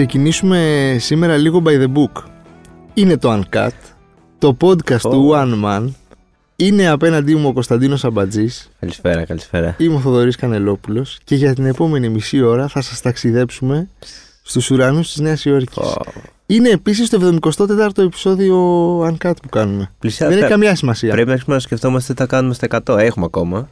Ας ξεκινήσουμε σήμερα λίγο by the book. Είναι το Uncut, το podcast του One Man. Είναι απέναντί μου ο Κωνσταντίνος Αμπατζής. Καλησπέρα, καλησπέρα. Είμαι ο Θοδωρής Κανελόπουλος και για την επόμενη μισή ώρα θα σας ταξιδέψουμε στους ουρανούς της Νέας Υόρκης. Είναι επίσης το 74ο επεισόδιο Uncut που κάνουμε. Πλησιά- Δεν έχει πρέ- καμιά σημασία. Πρέπει να αρχίσουμε να σκεφτόμαστε τι θα κάνουμε στα 100. Έχουμε ακόμα.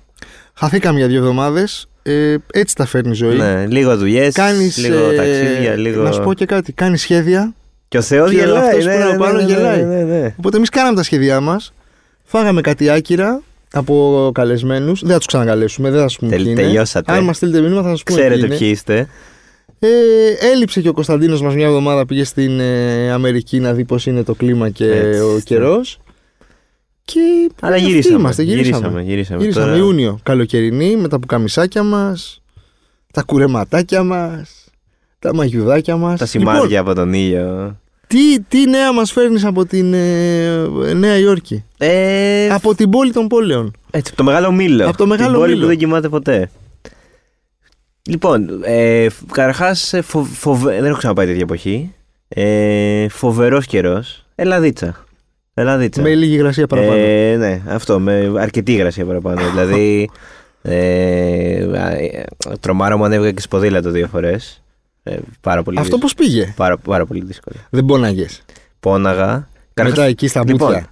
Χαθήκαμε για δύο εβδομάδες. Ε, έτσι τα φέρνει η ζωή. Ναι, λίγο δουλειές, Κάνεις, λίγο ε, ταξίδια, λίγο. Να σου πω και κάτι. Κάνεις σχέδια. Και ο Θεός και γελάει. αυτός που ναι, είναι ναι, από πάνω ναι, ναι, γελάει. ναι, ναι. Οπότε εμείς κάναμε τα σχέδιά μας. Φάγαμε κάτι άκυρα από καλεσμένους. Δεν θα τους ξανακαλέσουμε. Δεν θα σου πούμε Τελ- ποιοι είναι. τελειώσατε. Αν μας στείλετε μήνυμα θα σας πούμε. Ξέρετε ποιοι είναι. ποιοι είστε. Ε, έλειψε και ο Κωνσταντίνος μας μια εβδομάδα. Πήγε στην ε, Αμερική να δει πώς είναι το κλίμα και Έτσι, ο ναι. καιρός. Και Αλλά αυτοί γυρίσαμε. Είμαστε, γυρίσαμε. Γυρίσαμε, γυρίσαμε. Γυρίσαμε Τώρα- Ιούνιο. Καλοκαιρινή με τα πουκαμισάκια μας, τα κουρεματάκια μας, τα μαγιουδάκια μας. Τα σημάδια από τον ήλιο. τι, τι νέα μας φέρνεις από την ε, Νέα Υόρκη; Ε, Από την πόλη των πόλεων. Έτσι, από το μεγάλο μήλο. Από το μεγάλο Την πόλη μήλο. που δεν κοιμάται ποτέ. Λοιπόν, ε, καταρχάς δεν έχω ξαναπάει τέτοια εποχή. Ε, Φοβερός καιρός. Ελαδίτσα. Ελαδίτσα. Με λίγη υγρασία παραπάνω. Ε, ναι, αυτό. Με αρκετή υγρασία παραπάνω. δηλαδή. Ε, ε, τρομάρα μου ανέβηκα και σποδήλατο δύο φορές. Ε, πάρα πολύ Αυτό δύσκολο. πώς πήγε; Πάρα, πάρα πολύ δύσκολο. Δεν πόναγες; Πόναγα. Μετά εκεί στα Λοιπόν, μπούτια.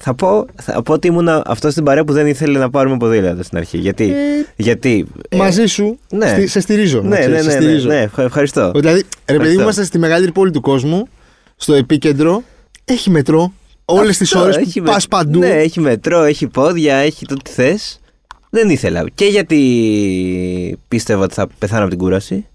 θα πω, θα πω ότι ήμουν αυτό στην παρέα που δεν ήθελε να πάρουμε ποδήλατο στην αρχή. Γιατί. Ε, γιατί ε, μαζί σου ναι. στη- σε στηρίζω. να Ναι, ξέρεις, ναι, σε ναι, ναι, στηρίζω. ναι, ευχα- ευχαριστώ. Δηλαδή, ρε παιδί, Ευχαριστώ. είμαστε στη μεγαλύτερη πόλη του κόσμου, στο επίκεντρο. Έχει μετρό. Όλες τις Αυτό, ώρες έχει που με- πα παντού. Ναι, έχει μετρό, έχει πόδια, έχει το τι θες. Δεν ήθελα. Και γιατί πίστευα ότι θα πεθάνω από την κούραση.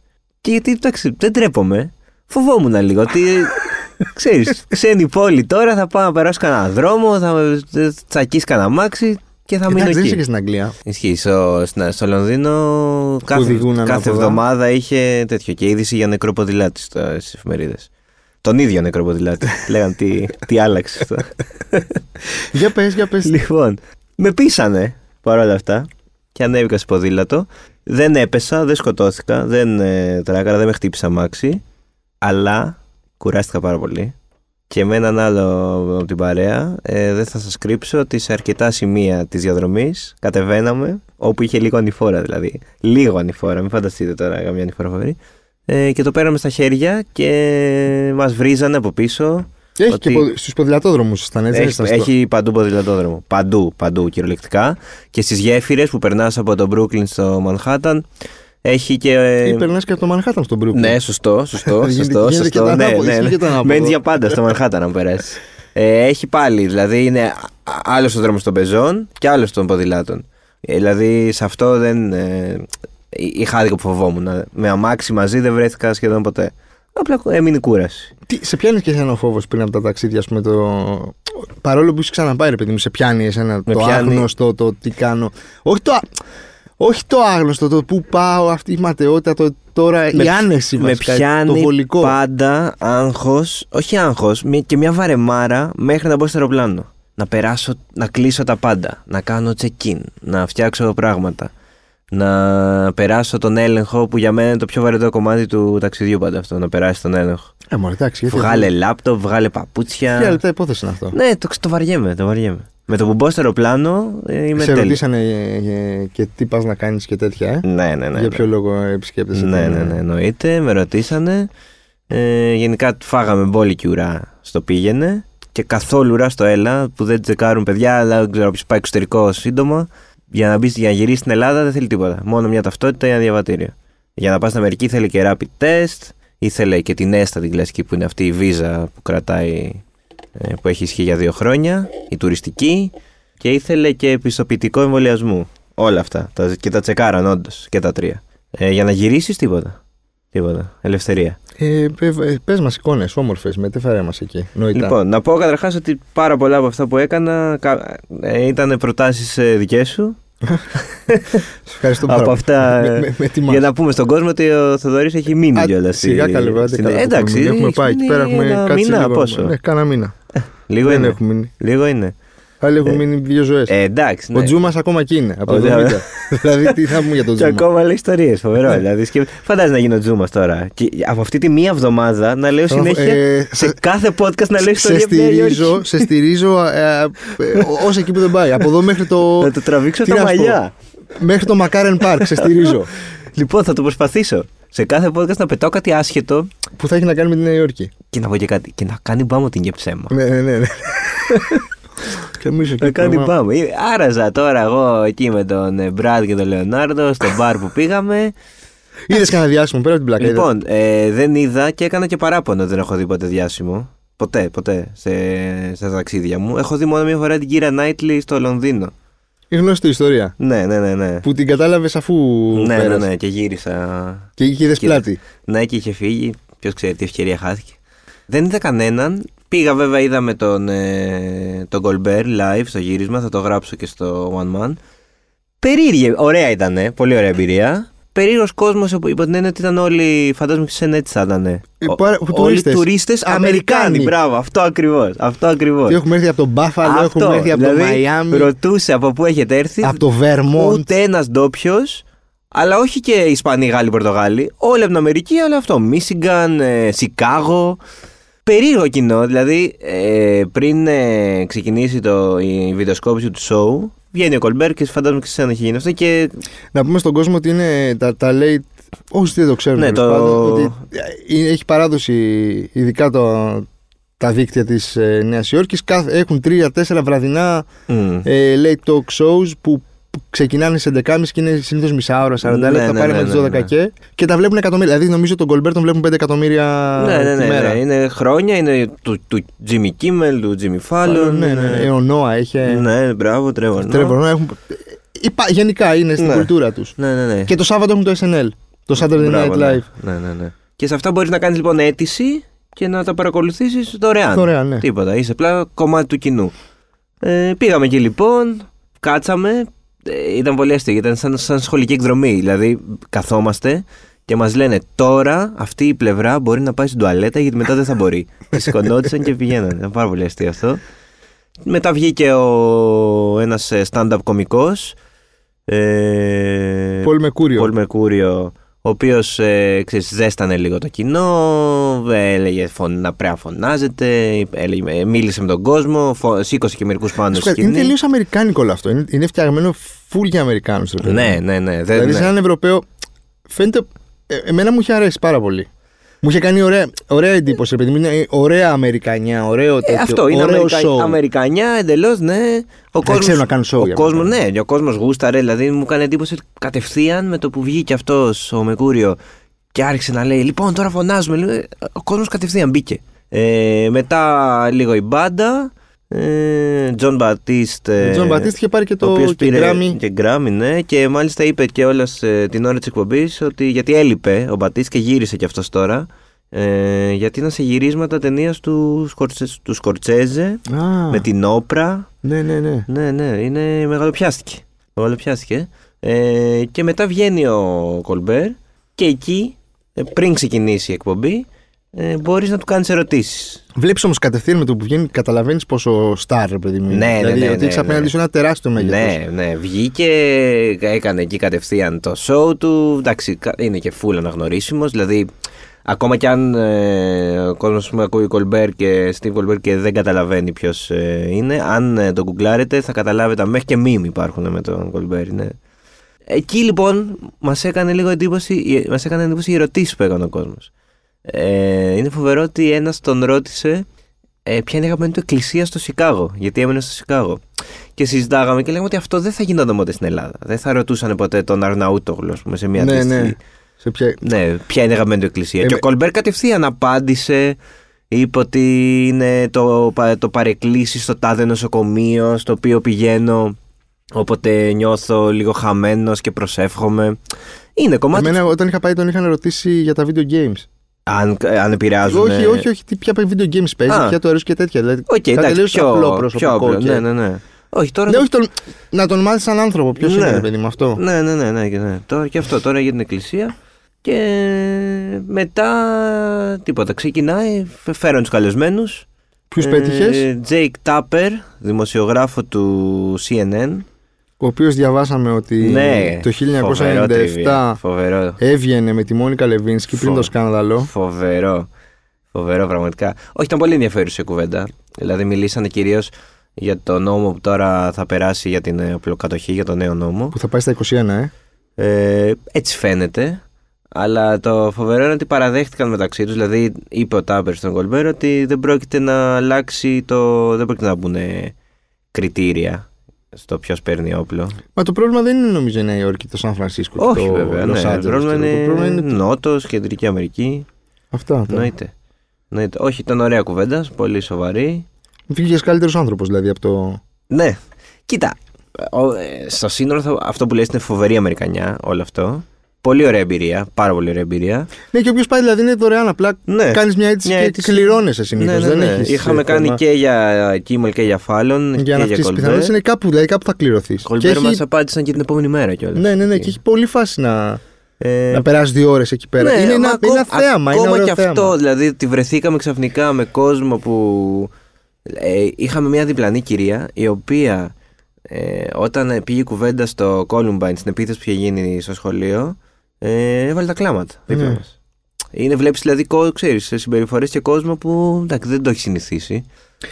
Και γιατί, εντάξει, δεν τρέπομαι. Φοβόμουν λίγο ότι. ξέρεις, ξένη πόλη τώρα, θα πάω να περάσω κανένα δρόμο, θα με τσακίσει κανένα μάξι και θα μείνω Εντάξει, δεν είσαι εκεί. και στην Αγγλία. Ισχύει. Στο, στην- στο Λονδίνο κάθε, οδηγούν κάθε ανάποδα. εβδομάδα είχε τέτοιο και είδηση για νεκροποδηλάτη στις εφημερίδες. Τον ίδιο νεκροποδηλάτη. Λέγαν τι, τι άλλαξε αυτό. Για πες, για πες. λοιπόν, με πείσανε παρόλα αυτά και ανέβηκα στο ποδήλατο. Δεν έπεσα, δεν σκοτώθηκα, δεν ε, τράκαρα, δεν με χτύπησα μάξι. Αλλά κουράστηκα πάρα πολύ. Και με έναν άλλο από την παρέα, ε, δεν θα σας κρύψω ότι σε αρκετά σημεία της διαδρομής κατεβαίναμε, όπου είχε λίγο ανηφόρα δηλαδή. Λίγο ανηφόρα, μην φανταστείτε τώρα καμιά ανηφόρα φοβερή. Ε, και το πέραμε στα χέρια και μας βρίζανε από πίσω. Έχει ότι- και στους ποδηλατόδρομους ήταν έτσι. δεν Έχει, ήταν στο- έχει παντού ποδηλατόδρομο. Παντού, παντού κυριολεκτικά. Και στις γέφυρες που περνάς από το Brooklyn στο Manhattan έχει και. Ή περνάς και από το Μανχάταν στον Brooklyn. Ναι, σωστό, σωστό. Γίνεται- σωστό, γίνεται και σωστό. το Ναι, ανάποδο, ναι, ισχύει ναι. και το ανάποδο. Μένεις για πάντα στο Manhattan αν περάσεις. Ε, έχει πάλι, δηλαδή είναι άλλος ο δρόμος των πεζών και άλλος των ποδηλάτων. Ε, δηλαδή σε αυτό δεν. Ε, είχα άδικο που φοβόμουν. Με αμάξι μαζί δεν βρέθηκα σχεδόν ποτέ. Απλά έμεινε η κούραση. Τι, σε πιάνει και εσένα ο φόβος πριν από τα ταξίδια, ας πούμε, το. Παρόλο που είσαι ξαναπάει, ρε παιδί μου, σε πιάνει εσένα Με το πιάνει- άγνωστο, το τι κάνω. Όχι το, α- όχι το άγνωστο, το πού πάω, αυτή η ματαιότητα, το τώρα, Με- η άνεση με βασικά, πιάνει το βολικό. πάντα άγχος, όχι άγχος, μη- και μια βαρεμάρα μέχρι να μπω στο αεροπλάνο. Να περάσω, να κλείσω τα πάντα, να κάνω check-in, να φτιάξω πράγματα, να περάσω τον έλεγχο που για μένα είναι το πιο βαρετό κομμάτι του ταξιδιού πάντα αυτό, να περάσει τον έλεγχο. Ε, μωρέ, εντάξει, γιατί. Βγάλε λάπτοπ, βγάλε Τρία παπούτσια. λεπτά υπόθεση είναι αυτό. Ναι, το, το βαριέμαι, το βαριέμαι. Με το που μπω στο αεροπλάνο ε, είμαι σε τέλειος. ρωτήσανε ε, ε, και τι πας να κάνεις και τέτοια, ε; Ναι, ναι, ναι. Για ποιο λόγο επισκέπτεσαι. Ναι, την, ναι, ε, ναι, εννοείται. Με ρωτήσανε. Ε, γενικά φάγαμε μπόλικη ουρά στο πήγαινε και καθόλου ουρά στο έλα που δεν τσεκάρουν παιδιά, αλλά δεν ξέρω ποιο πάει εξωτερικό σύντομα. Για να, μπεις, για να γυρίσεις στην Ελλάδα δεν θέλει τίποτα. Μόνο μια ταυτότητα ή ένα διαβατήριο. Για να πας στην Αμερική θέλει και rapid test, ήθελε και την έστα την κλασική που είναι αυτή η βίζα που κρατάει, ε, που έχει ισχύει για δύο χρόνια, η τουριστική, και ήθελε και επιστοποιητικό εμβολιασμού. Όλα αυτά. Τα, και τα τσεκάραν όντως και τα τρία. Ε, για να γυρίσεις τίποτα. Τίποτα. Ελευθερία. Ε, Πε μας εικόνες όμορφες, μετέφερε μας εκεί. Νοητά. Λοιπόν, να πω καταρχάς ότι πάρα πολλά από αυτά που έκανα κα- ε, ήταν προτάσεις δικές σου. Σε ευχαριστώ πάρα από πολύ. αυτά. Με- με- με τιμάς. για να πούμε στον κόσμο ότι ο Θοδωρής έχει μείνει Α, κιόλας. Σιγά καλέ, βέβαια, δεν καλά. Εντάξει, έχουμε, έχουμε έχεις πάει εκεί μείνει πέρα, έχουμε ένα κάτσει μήνα, λίγο. πόσο; Ναι, κάνα μήνα. Λίγο δεν είναι. έχουμε μείνει. Λίγο είναι. Άλλοι έχουν μείνει δύο ζωές. Ε, εντάξει. Ναι. Ο Τζούμα ακόμα εκεί είναι. Από Ο εδώ Τζούμα. Δηλαδή, τι θα πούμε για τον Και Τζούμα; ακόμα λέει ιστορίες. Φοβερό. δηλαδή, σκεφ... Φαντάζεσαι να γίνει ο Τζούμας τώρα. Και από αυτή τη μία εβδομάδα να λέω συνέχεια Ε, σε σε- κάθε podcast να λέω σε ιστορία. από Νέα Υόρκη. στηρίζω, σε στηρίζω ε, ως εκεί που δεν πάει. Από εδώ μέχρι το. Να το τραβήξω τι τα να σου πω; μαλλιά. Μέχρι το Μακάρεν Πάρκ, σε στηρίζω. Λοιπόν, θα το προσπαθήσω. Σε κάθε podcast να πετάω κάτι άσχετο που θα έχει να κάνει με τη Νέα Υόρκη. και να πω και κάτι. Και να κάνει μπάμο την και ψέμα. Ναι, ναι, ναι. ναι. Και εμείς εκεί Να κάνει πράγμα- μπάμο. Ε, Άραζα τώρα εγώ εκεί με τον ε, Μπραντ και τον Λεωνάρντο στο μπαρ που πήγαμε. Είδες κανένα διάσημο πέρα από την πλάκα. Λοιπόν, ε, δεν είδα και έκανα και παράπονο. Δεν έχω δει ποτέ διάσημο. Ποτέ, ποτέ σε, σε ταξίδια μου. Έχω δει μόνο μια φορά την κύρα Νάιτλι στο Λονδίνο. Είναι γνωστή η ιστορία. Ναι, ναι, ναι. Ναι, Που την κατάλαβες αφού. ναι, ναι, πέρασε. ναι, και γύρισα. Και εκεί είδες Και- πλάτη. Ναι, και είχε φύγει. Ποιος ξέρει τι ευκαιρία χάθηκε. Δεν είδα κανέναν. Πήγα βέβαια, είδαμε τον, ε, τον Goldberg live στο γύρισμα. Θα το γράψω και στο One Man. Περίεργη, ωραία ήταν. Πολύ ωραία εμπειρία. Περίεργος κόσμος υπό την έννοια ότι ήταν όλοι. Φαντάζομαι και σε έτσι θα ήταν. Ε, πάρα- όλοι τουρίστες. τουρίστες Αμερικάνοι. Αμερικάνοι. Μπράβο, αυτό ακριβώς. Αυτό ακριβώς. Τι έχουμε έρθει από τον Μπάφαλο, έχουμε έρθει από το δηλαδή, Μαϊάμι, Ρωτούσε από πού έχετε έρθει. από το Βέρμοντ. Ούτε ένας ντόπιος, αλλά όχι και Ισπανοί, Γάλλοι, Πορτογάλοι. Όλοι από την Αμερική, αλλά αυτό. Μίσιγκαν, ε, Σικάγο. Περίεργο κοινό, δηλαδή ε, πριν ε, ξεκινήσει το, η βιντεοσκόπηση του show, βγαίνει ο Κολμπέρ και φαντάζομαι και σε εσένα έχει γίνει αυτό και Να πούμε στον κόσμο ότι είναι τα, τα late. Όσοι δεν το ξέρουν, Ναι, τέλος το- πάντων, ότι ε, έχει παράδοση ειδικά το, τα δίκτυα της ε, Νέας Υόρκης κάθε- έχουν τρία-τέσσερα βραδινά μ, ε, late talk shows που που ξεκινάνε σε 11.30 και είναι συνήθως μισά ώρα, 40 Ναι, λεπτά, ναι, πάρει ναι, με τις ναι, 12 ναι. και, και τα βλέπουν εκατομμύρια. Δηλαδή νομίζω τον Κολμπέρ τον βλέπουν 5 εκατομμύρια ναι, ναι, τη ναι, μέρα. ναι, είναι χρόνια, είναι του, του Jimmy Kimmel, του Jimmy Fallon. ναι, ναι, ναι. Ο Νόα είχε. Ναι, μπράβο, Trevor Noah. Τρέβορ Νόα έχουν. Υπά- Γενικά είναι στην Ναι. κουλτούρα τους. Ναι, ναι, ναι. Και το Σάββατο έχουν το SNL. Το Saturday Μπράβο, Night ναι. Live. Ναι, ναι, ναι. Και σε αυτά μπορείς να κάνεις λοιπόν αίτηση και να τα παρακολουθήσεις δωρεάν. Δωρεάν, ναι. Τίποτα. Είσαι απλά κομμάτι του κοινού. Ε, πήγαμε εκεί λοιπόν, κάτσαμε. Ε, ήταν πολύ αστείο, ήταν σαν, σαν σχολική εκδρομή. Δηλαδή, καθόμαστε και μας λένε τώρα αυτή η πλευρά μπορεί να πάει στην τουαλέτα γιατί μετά δεν θα μπορεί. και σηκωνόντουσαν και πηγαίνανε. Ήταν πάρα πολύ αστείο αυτό. Μετά βγήκε ο ένας ε, stand-up κωμικός ε, Πολ Μεκούριο. Πολ Μερκούριο, ο οποίος ε, ξέρεις, ζέστανε λίγο το κοινό, ε, έλεγε φων, να πρέπει να φωνάζετε, έλεγε, ε, μίλησε με τον κόσμο, φω, σήκωσε και μερικούς πάνω στη Είναι σκηνή. τελείως αμερικάνικο όλο αυτό. Είναι, είναι φτιαγμένο full για Αμερικάνους. Ναι, ναι, ναι. Δεν, Δηλαδή, ναι. σε έναν Ευρωπαίο. Φαίνεται. ε, εμένα μου είχε αρέσει πάρα πολύ. Μου είχε κάνει ωραία, ωραία εντύπωση, επειδή είναι ωραία Αμερικανιά, ωραίο Ε, τέτοιο. αυτό είναι ωραίο Αμερικα... show. Αμερικανιά εντελώς, ναι. Ο κόσμος, ξέρουν να κάνουν show Ο για κόσμος, Αμερικανία. ναι, ο κόσμος γούσταρε. Δηλαδή μου έκανε εντύπωση ότι κατευθείαν με το που βγήκε αυτός ο Μεκούριο και άρχισε να λέει: Λοιπόν, τώρα φωνάζουμε. λέει, Ο κόσμος κατευθείαν μπήκε. Ε, μετά λίγο η μπάντα. Ε, Τζον Μπατίστ. Ο Τζον Μπατίστ είχε πάρει και το ο οποίος και πήρε Grammy. και Grammy, ναι. Και μάλιστα είπε και όλας την ώρα της εκπομπής ότι γιατί έλειπε ο Μπατίστ και γύρισε κι αυτός τώρα. Ε, γιατί ήταν σε γυρίσματα ταινίας του, Σκορτσε, του Σκορτσέζε Α, με την Όπρα. Ναι, ναι, ναι. Ναι, ναι, είναι μεγαλοπιάστηκε. Μεγαλοπιάστηκε. Ε, και μετά βγαίνει ο Κολμπέρ και εκεί, ε, πριν ξεκινήσει η εκπομπή, ε, μπορείς να του κάνεις ερωτήσεις. Βλέπεις όμως κατευθείαν με το που βγαίνει, καταλαβαίνεις πόσο star, ρε παιδί μου. είναι. Ναι, ναι, δηλαδή, ναι, ότι ναι, έχει ναι. απέναντι σου ένα τεράστιο μέγεθος. Ναι, ναι, βγήκε, έκανε εκεί κατευθείαν το show του. Εντάξει, κα- είναι και full αναγνωρίσιμος, δηλαδή ακόμα κι αν ε, ο κόσμος που ακούει Κολμπέρ και Steve Κολμπέρ και δεν καταλαβαίνει ποιος ε, είναι, αν ε, τον γκουγκλάρετε θα καταλάβετε, μέχρι και μήμοι υπάρχουν με τον Κολμπέρ. Είναι. Εκεί λοιπόν μας έκανε λίγο εντύπωση, μας έκανε εντύπωση οι ερωτήσεις που έκανε ο κόσμος. Ε, είναι φοβερό ότι ένας τον ρώτησε ε, ποια είναι η αγαπημένη του εκκλησία στο Σικάγο, γιατί έμενε στο Σικάγο. Και συζητάγαμε και λέγαμε ότι αυτό δεν θα γινόταν ποτέ στην Ελλάδα. Δεν θα ρωτούσαν ποτέ τον Αρναούτογλου, ας πούμε, σε μια Ναι, αντίστοιχη. ναι. Σε ποια... Ναι, ποια είναι η αγαπημένη του εκκλησία. Ε, και ο με- Κολμπέρ κατευθείαν απάντησε, είπε ότι είναι το, πα- το παρεκκλήσι στο τάδε νοσοκομείο, στο οποίο πηγαίνω όποτε νιώθω λίγο χαμένος και προσεύχομαι. Είναι κομμάτι. Εμένα όταν είχα πάει τον είχαν ρωτήσει για τα video games. Αν, αν επηρεάζουν. Όχι, όχι, όχι. Τι, ποια video games παίζει, Α. ποια το αρέσει και τέτοια. Δηλαδή, Οκ, κάτι εντάξει, τελείως πιο, απλό πιο προσωπικό. απλό. και- Ναι, ναι, ναι. Όχι, τώρα. Ναι, όχι τον, να τον μάθεις σαν άνθρωπο. Ποιος Ναι. είναι, ρε παιδί μου, αυτό. Ναι, ναι, ναι, ναι, και ναι. Τώρα και αυτό τώρα για την εκκλησία. Και μετά τίποτα. Ξεκινάει, φέραν τους καλεσμένους. Ποιους πέτυχες, Jake Tapper, δημοσιογράφο του CNN. Ο οποίος διαβάσαμε ότι Ναι, το φοβερό 1997 τριβία, Φοβερό. έβγαινε με τη Μόνικα Λεβίνσκι πριν Φο- το σκάνδαλο. Φοβερό. Φοβερό πραγματικά. Όχι, ήταν πολύ ενδιαφέρουσα η κουβέντα. Δηλαδή, μιλήσανε κυρίως για το νόμο που τώρα θα περάσει για την ε, οπλοκατοχή, για το νέο νόμο. Που θα πάει στα 21, ε. Ε, έτσι φαίνεται. Αλλά το φοβερό είναι ότι παραδέχτηκαν μεταξύ τους. Δηλαδή, είπε ο Τάμπερ στον Κολμπέρ ότι δεν πρόκειται να αλλάξει το. Δεν πρόκειται να μπουν κριτήρια στο ποιος παίρνει όπλο. Μα το πρόβλημα δεν είναι νομίζω η Νέα Υόρκη, το Σαν Φρανσίσκο. Όχι, το βέβαια. Los Ναι, Angeles, το πρόβλημα ξέρω. είναι, Το πρόβλημα είναι Νότος, Κεντρική Αμερική. αυτά. τα- Εννοείται. Εννοείται. Όχι, ήταν ωραία κουβέντα, πολύ σοβαρή. Βγήκε καλύτερος άνθρωπος δηλαδή από το. Ναι. Κοίτα, ο- ε, στο σύνολο θα- αυτό που λες είναι φοβερή Αμερικανιά όλο αυτό. Πολύ ωραία εμπειρία, πάρα πολύ ωραία εμπειρία. Ναι, και όποιο πάει δηλαδή είναι δωρεάν. Απλά Ναι. κάνεις μια αίτηση Μια και αίτηση. κληρώνεσαι συνήθως. Ναι, ναι, δεν ναι. έχεις, Είχαμε ε, κάνει θέμα. και για Κίμελ και για Φάλλον Για και να για αυξήσει τι Κολμπέρ. πιθανότητες είναι κάπου, δηλαδή κάπου θα κληρωθείς. Κολμπέρ μας απάντησαν και την επόμενη μέρα κιόλας. Ναι, ναι, ναι, και έχει πολύ φάση να, Ε, να περάσεις δύο ώρες εκεί πέρα. ναι, είναι μα ένα, ακό- είναι ένα θέαμα. Είναι Ακόμα ωραίο και θέαμα. αυτό, δηλαδή ότι βρεθήκαμε ξαφνικά με κόσμο που. Ε, είχαμε μια διπλανή κυρία η οποία ε, όταν ε, πήγε η κουβέντα στο Columbine στην επίθεση που είχε γίνει στο σχολείο ε, έβαλε τα κλάματα δίπλα Ναι. μας. Είναι, βλέπεις δηλαδή, κο- ξέρεις, συμπεριφορές και κόσμο που εντάξει, δεν το έχει συνηθίσει.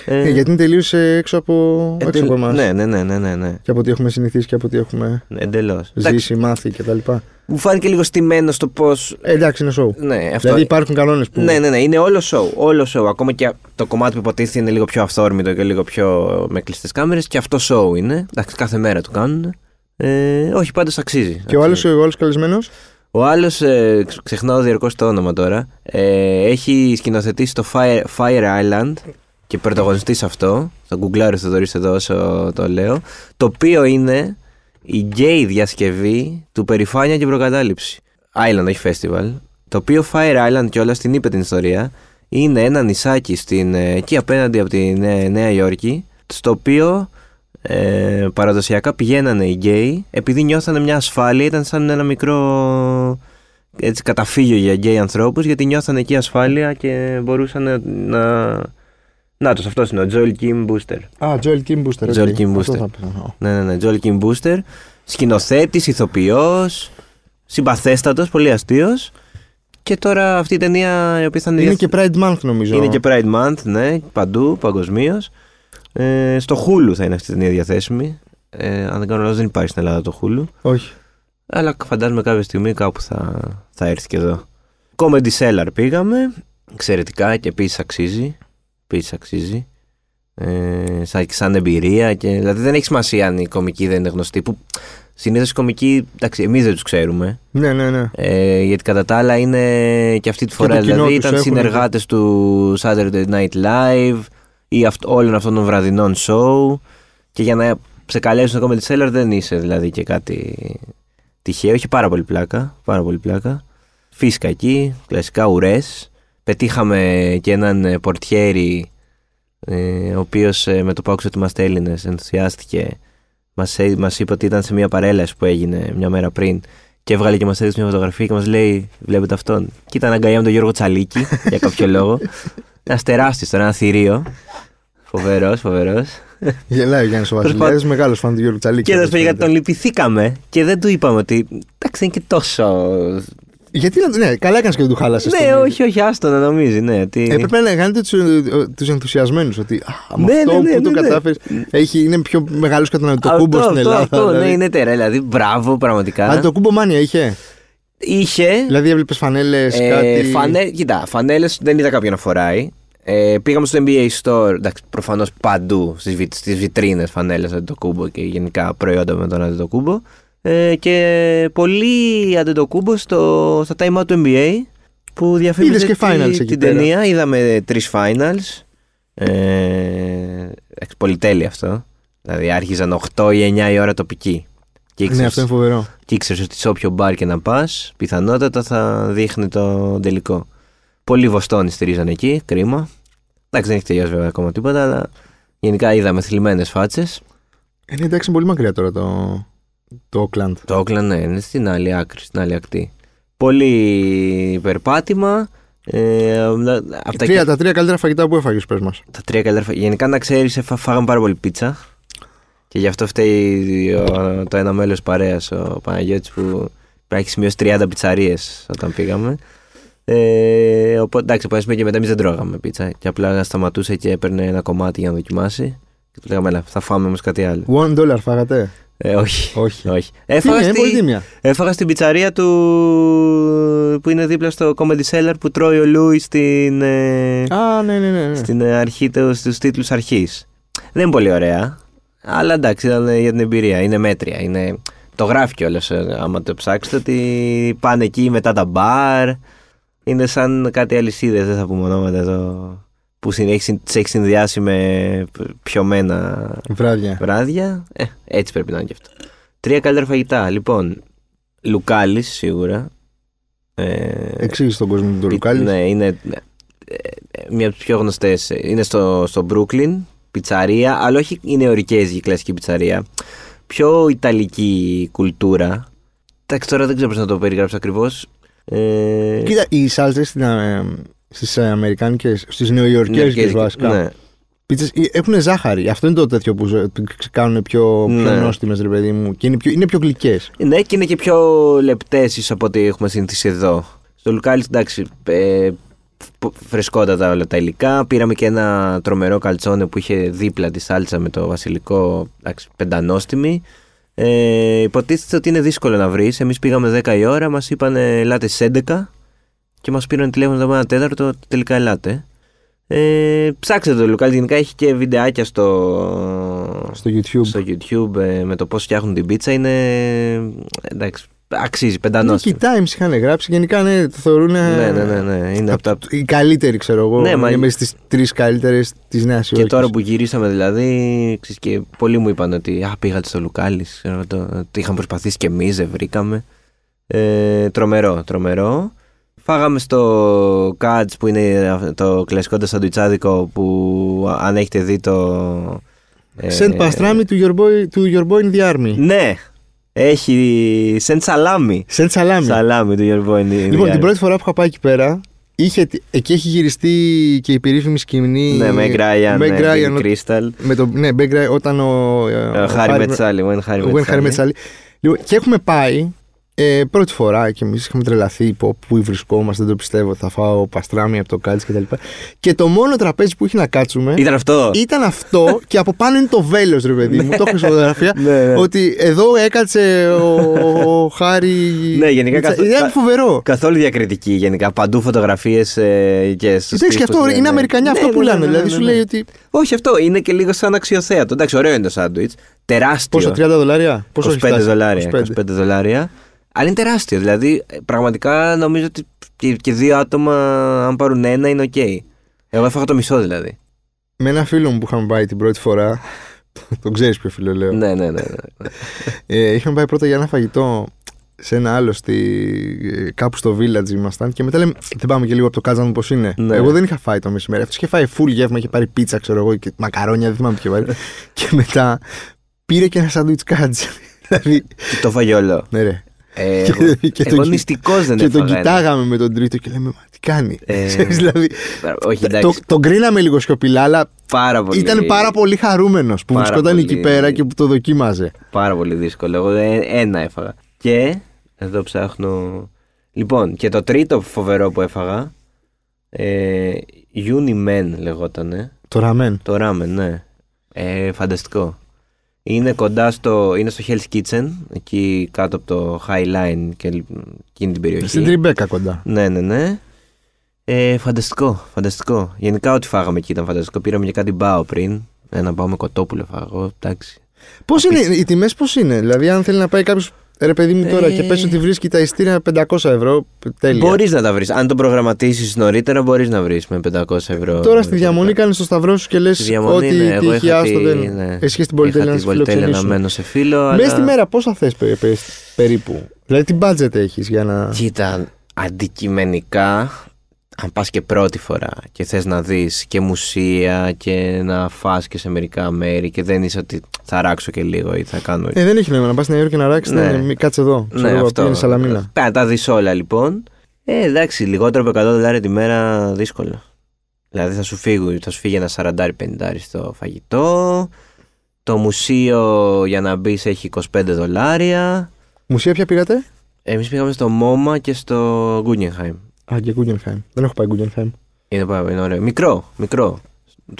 Ε, Ε, γιατί είναι τελείως έξω από, ε, έξω από εμάς. ναι, ναι, ναι, ναι, ναι, ναι. Και από ό,τι έχουμε συνηθίσει και από ό τι έχουμε Εντελώς. ζήσει, μάθει κτλ. Μου φάνηκε λίγο στημένο στο πώ. Ε, εντάξει, είναι show. Ναι, αυτό. Δηλαδή υπάρχουν κανόνες που. Ναι, ναι, ναι, είναι όλο show. Όλο show. Ακόμα και το κομμάτι που υποτίθεται είναι λίγο πιο αυθόρμητο και λίγο πιο με κλειστές κάμερες. Και αυτό show είναι. Εντάξει, κάθε μέρα το κάνουν. Ε, όχι, πάντως αξίζει. Και ο άλλος Αξίζει. ο άλλος καλεσμένος; Ο άλλος, ε, ξ- ξεχνάω διαρκώς το όνομα τώρα. Ε, έχει σκηνοθετήσει το Fire, Fire Island και πρωταγωνιστής σε αυτό. Θα γκουγκλάρεις Θοδωρή εδώ όσο το λέω. Το οποίο είναι η γκέι διασκευή του Περιφάνεια και Προκατάληψη. Island, όχι festival. Το οποίο Fire Island κιόλα την είπε την ιστορία. Είναι ένα νησάκι στην, ε, εκεί απέναντι από τη Νέα, Νέα Υόρκη. Στο οποίο ε, παραδοσιακά πηγαίνανε οι γκέι επειδή νιώθανε μια ασφάλεια. Ήταν σαν ένα μικρό έτσι, καταφύγιο για γκέι ανθρώπους γιατί νιώθανε εκεί ασφάλεια και μπορούσαν να... να... Να τους, αυτός είναι ο Joel Kim Booster. Α, Joel Kim Booster. Joel οκ. Kim Αυτό Booster. θα πω. Ναι, ναι, ναι, Joel Kim Booster. Σκηνοθέτης, ηθοποιός, συμπαθέστατος, πολύ αστείος. Και τώρα αυτή η ταινία η οποία θα είναι... Είναι και Pride Month νομίζω. Είναι και Pride Month, ναι, παντού, παγκοσμίως. Ε, στο Hulu θα είναι αυτή η ταινία διαθέσιμη. Ε, αν δεν κάνω λάθος δεν υπάρχει στην Ελλάδα το Hulu. Όχι. Αλλά φαντάζομαι κάποια στιγμή κάπου θα, θα έρθει και εδώ. Comedy Cellar πήγαμε. Εξαιρετικά και επίσης αξίζει. Επίσης αξίζει. Ε, σαν, σαν εμπειρία. Και, δηλαδή δεν έχει σημασία αν η κομική δεν είναι γνωστή. Που συνήθως οι κομικοί, εντάξει, εμείς δεν τους ξέρουμε. Ναι, ναι, ναι. Ε, γιατί κατά τα άλλα είναι και αυτή τη φορά. το κοινό δηλαδή τους ήταν έχουν. συνεργάτες του Saturday Night Live ή αυτ, όλων αυτών των βραδινών show. Και για να σε καλέσουν ακόμα τη Cellar δεν είσαι δηλαδή και κάτι τυχαίο. Έχει πάρα πολύ πλάκα. Πάρα πολύ πλάκα. Φύσκα εκεί, κλασικά ουρές. Πετύχαμε και έναν ε, πορτιέρι ε, ο οποίος με το που άκουσε ότι είμαστε Έλληνε ενθουσιάστηκε. Μας μας είπε ότι ήταν σε μια παρέλαση που έγινε μια μέρα πριν και έβγαλε και μας έδειξε μια φωτογραφία και μας λέει: Βλέπετε αυτόν. Και ήταν αγκαλιά με τον Γιώργο Τσαλίκη για κάποιο λόγο. Ένας τεράστιος, τώρα, ένα θηρίο. Φοβερός, φοβερός. Γελάει ο Γιάννης ο Προσπα- Βασιλιάδη, μεγάλος φαν του Γιώργου Τσαλίκη. Και εδώ όπως πήγα φαίνεται. τον λυπηθήκαμε και δεν του είπαμε ότι. Εντάξει, είναι και τόσο. Γιατί να. Ναι, καλά έκανες και δεν του χάλασες. Ναι, όχι, όχι, άστο να νομίζει, ναι. Τι... Έπρεπε να κάνετε τους ενθουσιασμένους. Ότι α, με Ναι, αυτό ναι, ναι, που το ναι, ναι. κατάφερες. Έχει, είναι πιο μεγάλος καταναλωτικό Αυτό, κούμπο στην αυτό, Ελλάδα. Αυτό, δηλαδή. ναι, είναι τεράστιο. Δηλαδή, μπράβο, πραγματικά. Α, το κούμπο μάνια είχε; Είχε. Δηλαδή έβλεπες φανέλες, Ε, κάτι. φανέ, κοίτα, φανέλες δεν είδα κάποιον να φοράει. Ε, πήγαμε στο NBA Store, εντάξει, προφανώς παντού στις, βι, στις βιτρίνες φανέλες αντιτοκούμπο και γενικά προϊόντα με τον αντιτοκούμπο. Ε, και πολύ αντιτοκούμπο στο, στα time out του NBA που διαφήμιζε Είδες και τη- finals εκεί την πέρα. ταινία. Είδαμε τρεις finals. Ε, εντάξει, πολυτέλει αυτό. Δηλαδή άρχιζαν 8 ή 9 η ώρα τοπική. Και Ναι, ήξερες- αυτό είναι φοβερό. και ήξερες ότι σε όποιο μπαρ και να πας, πιθανότατα θα δείχνει το τελικό. Πολλοί Βοστόνοι στηρίζαν εκεί, κρίμα. Εντάξει, δεν έχει τελειώσει βέβαια ακόμα τίποτα, αλλά γενικά είδαμε θλιμμένες φάτσες. Ε, ναι, εντάξει, είναι πολύ μακριά τώρα το, το Oakland. Το Όκλαν, ναι, είναι στην άλλη άκρη, στην άλλη ακτή. Πολύ περπάτημα Ε, από τα, Τρία, τα τρία καλύτερα φαγητά που έφαγες, πες μας. τα τρία καλύτερα φαγητά. Γενικά να ξέρεις, φάγαμε πάρα πολύ πίτσα. Και γι' αυτό φταίει ο- το ένα μέλος παρέας, ο Παναγιώτης που έχεις σημειώσει 30 πιτσαρίες όταν πήγαμε. Ε, οπότε εντάξει, από ένα σημείο και μετά εμείς δεν τρώγαμε πίτσα. Και απλά σταματούσε και έπαιρνε ένα κομμάτι για να δοκιμάσει. Και του λέγαμε, Έλα, θα φάμε όμως κάτι άλλο. One dollar φάγατε; Ε, όχι. Όχι. όχι. Τι Έφαγα, είναι, είναι στη- πολύ τίμια. έφαγα στην πιτσαρία του που είναι δίπλα στο Comedy Cellar που τρώει ο Λούι στην, ε, Α, ναι, ναι, ναι. ναι. στην ε, αρχή του, στους τίτλους αρχής. Δεν είναι πολύ ωραία, αλλά εντάξει ήταν ε, για την εμπειρία, είναι μέτρια. Είναι... Το γράφει κιόλας άμα το ψάξετε ότι πάνε εκεί μετά τα μπαρ. Είναι σαν κάτι αλυσίδες, δεν θα πούμε ονόματα εδώ. Που συν- έχει συν- τις έχει συνδυάσει με πιωμένα Βράδια. βράδια. Ε, έτσι πρέπει να είναι και αυτό. Τρία καλύτερα φαγητά. Λοιπόν, Λουκάλης σίγουρα. Ε, Εξήγησε τον κόσμο του πι- Λουκάλης. Ναι, είναι ε, ε, μία από τις πιο γνωστές. Είναι στο, στο Brooklyn, πιτσαρία, αλλά όχι η νεορικέζικη κλασική πιτσαρία. Πιο ιταλική κουλτούρα. Εντάξει, τώρα δεν ξέρω πώς να το περιγράψω ακριβώς. Ε, Κοίτα, οι σάλτσε στις Αμερικάνικες, στις Νεοϊορκέζικε νεορικέζικη, βασικά. ναι. Πίτσες έχουν ζάχαρη. Αυτό είναι το τέτοιο που ζε- που κάνουν πιο, πιο Ναι. νόστιμες, ρε παιδί μου. Και είναι πιο, είναι πιο γλυκές. Ναι, και είναι και πιο λεπτές ίσως από ό,τι έχουμε συνηθίσει εδώ. Στο Λουκάλι, εντάξει, ε, φ- φρεσκότατα όλα τα υλικά. Πήραμε και ένα τρομερό καλτσόνε που είχε δίπλα τη σάλτσα με το βασιλικό, εντάξει, πεντανόστιμη. Ε, υποτίθεται ότι είναι δύσκολο να βρεις. Εμείς πήγαμε 10 η ώρα, μας είπαν ελάτε στις 11 και μας πήραν τηλέφωνο το ένα τέταρτο. Τελικά ελάτε. Ε, ψάξτε το Λουκάλι, γενικά έχει και βιντεάκια στο, Στο YouTube. στο YouTube ε, με το πώς φτιάχνουν την πίτσα είναι. Εντάξει, αξίζει Ναι, πεντανόστιμο. και οι Times είχαν γράψει. Γενικά ναι, το θεωρούν. Ναι, ναι, ναι, ναι. Είναι από τα... Οι καλύτεροι, ξέρω εγώ. Ναι, μα- είναι μέσα στις τρεις καλύτερες της Νέας Υόρκης. Και τώρα που γυρίσαμε δηλαδή, ξέρεις, και πολλοί μου είπαν ότι α, πήγατε στο Λουκάλι, ξέρω, το, το είχαμε προσπαθήσει και εμείς, δεν βρήκαμε. Ε, τρομερό, τρομερό. Φάγαμε στο Κάτς που είναι το κλασικό το σαντουιτσάδικο που αν έχετε δει το... ε, Σεντ Παστράμι του Your Boy, του Your Boy in the Army. Ναι, έχει σεντ σαλάμι. Σεντ Σαλάμι. Σαλάμι του Your Boy in the Λοιπόν, Army. την πρώτη φορά που είχα πάει εκεί πέρα, είχε, εκεί έχει γυριστεί και η περίφημη σκηνή. Ναι, με Γκράιαν, Meg Ryan, ο- Κρίσταλ. με το, ναι, Meg Ryan, όταν ο. Ο Χάρη Μετσάλι, ο Γουέν Χάρη Ο Γουέν Χάρη Μετσάλι. Μετσάλι. Λοιπόν, και έχουμε πάει ε, πρώτη φορά και εμείς είχαμε τρελαθεί. Πω, πού βρισκόμαστε, δεν το πιστεύω. Θα φάω παστράμι από το κάτσε κτλ. Και, και το μόνο τραπέζι που είχε να κάτσουμε Ήταν αυτό. ήταν αυτό και από πάνω είναι το βέλος, ρε παιδί μου. το έχω στη φωτογραφία. Ναι, ναι. Ότι εδώ έκατσε ο, ο Χάρη. Ναι, γενικά καθ- Ήταν φοβερό. Καθόλου διακριτική γενικά. Παντού φωτογραφίες ε, και στους Εντάξει, και αυτό είναι Αμερικανιά αυτό που λένε. Δηλαδή σου λέει ότι. Όχι, αυτό είναι και λίγο σαν αξιοθέατο. Εντάξει, ωραίο είναι το σάντουιτς. Τεράστιο. Πόσο, 30 δολάρια; Πόσο 25 έχει φτάσει; δολάρια. 25. 25 δολάρια. Αλλά είναι τεράστιο. Δηλαδή, ε, πραγματικά νομίζω ότι και, και δύο άτομα, αν πάρουν ένα, είναι οκ. Εγώ έφαγα το μισό δηλαδή. Με ένα φίλο μου που είχαμε πάει την πρώτη φορά. τον ξέρεις ποιο φίλο λέω. ναι, ναι, ναι. ναι. Ε, είχαμε πάει πρώτα για ένα φαγητό σε ένα άλλο στη, ε, κάπου στο village ήμασταν και μετά λέμε δεν πάμε και λίγο από το Katz's να δούμε πώς είναι. Ναι. Εγώ δεν είχα φάει το μεσημέρι. Αυτός είχε φάει full γεύμα, είχε πάρει πίτσα, ξέρω εγώ, και μακαρόνια, δεν θυμάμαι τι είχε πάρει. και μετά πήρε και ένα σάντουιτς Katz's. δηλαδή, Και το φάγε όλο. ναι, ρε. Ε, Και- εγώ και εγώ τον- νηστικός δεν και τον έφαγα ένα. κοιτάγαμε με τον τρίτο και λέμε, Μα τι κάνει; Ε, Ξέρεις, δηλαδή, Όχι, το, εντάξει. τον κρίναμε λίγο σιωπηλά, αλλά Πάρα πολύ. ήταν πάρα πολύ χαρούμενος που Πάρα βρισκόταν εκεί πολύ. πέρα και που το δοκίμαζε. Πάρα πολύ δύσκολο. Εγώ ε, ένα έφαγα. Και εδώ ψάχνω. Λοιπόν, και το τρίτο φοβερό που έφαγα. Ε, Unimen λεγότανε. Το ραμέν. Το ramen, ναι. Ε, φανταστικό. Είναι κοντά στο. Είναι στο Hell's Kitchen, εκεί κάτω από το High Line και εκείνη την περιοχή. Στην Τριμπέκα κοντά. Ναι, ναι, ναι. Ε, φανταστικό, φανταστικό. Γενικά ό,τι φάγαμε εκεί ήταν φανταστικό. Πήραμε και κάτι μπάο πριν. Ένα μπάο με κοτόπουλο φάγω. Εντάξει. Πώς είναι, οι τιμές πώς είναι, Δηλαδή, αν θέλει να πάει κάποιος ρε παιδί μου τώρα Ε. και πες ότι βρίσκει τα ειστήρια 500 ευρώ, τέλεια. Μπορείς να τα βρεις. Αν το προγραμματίσεις νωρίτερα, μπορείς να βρεις με 500 ευρώ. Τώρα στη διαμονή κάνεις το σταυρό σου και λες Στη διαμονή, ότι ναι, εγώ τύχει είχα άστο τη- δεν. ναι. Εσύ στην Είχα πολυτέλεια να την σε πολυτέλεια να φιλοξενήσουν. μένω σε φίλο. Μέσα αλλά... στη μέρα πόσα θες περίπου; Δηλαδή τι budget έχεις για να. Κοίτα, αντικειμενικά, αν πας και πρώτη φορά και θες να δεις και μουσεία και να φας και σε μερικά μέρη και δεν είσαι ότι θα ράξω και λίγο ή θα κάνω... Ε, δεν έχει νόημα να πας στην Νέα Υόρκη να ράξεις. Ναι. Ναι. Κάτσε εδώ. Ξέρω εγώ, πήγαινε Σαλαμίνα. Πέρα τα δεις όλα λοιπόν. Ε, εντάξει, λιγότερο από 100 δολάρια τη μέρα δύσκολο. Δηλαδή θα σου, φύγει, θα σου φύγει ένα 40-50 στο φαγητό. Το μουσείο για να μπεις έχει 25 δολάρια. Μουσεία ποια πήγατε; Εμείς πήγαμε στο Μόμα και στο Guggenheim. Α, και Guggenheim. Δεν έχω πάει Guggenheim. Είναι, πάρα- είναι ωραίο. Μικρό, μικρό.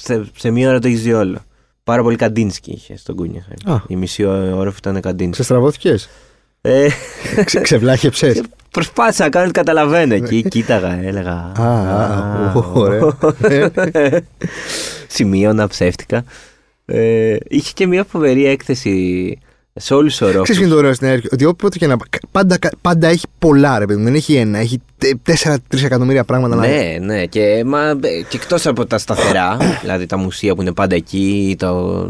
Σε, σε μία ώρα το έχεις δει όλο. Πάρα πολύ καντίνσκι είχε στο Guggenheim. Α. Η μισή όροφη ήταν καντίνσκι. Ξεστραβώθηκες; Ε, Ξε, Ξεβλάχεψες; προσπάθησα να κάνω ότι καταλαβαίνω εκεί. Κοίταγα, έλεγα. Α, α, ω, ωραία. Σημείωνα, ψεύτικα. Ε, είχε και μια φοβερή έκθεση σε όλους τους ορόφους. Ξέρεις ποιο είναι το ωραίο στην Νέα Υόρκη, ότι όποτε και να. Πάντα, πάντα έχει πολλά, ρε παιδί μου. Δεν έχει ένα. Έχει 4-3 εκατομμύρια πράγματα να Ναι, ναι. Και, μα, και εκτός από τα σταθερά, δηλαδή τα μουσεία που είναι πάντα εκεί, το,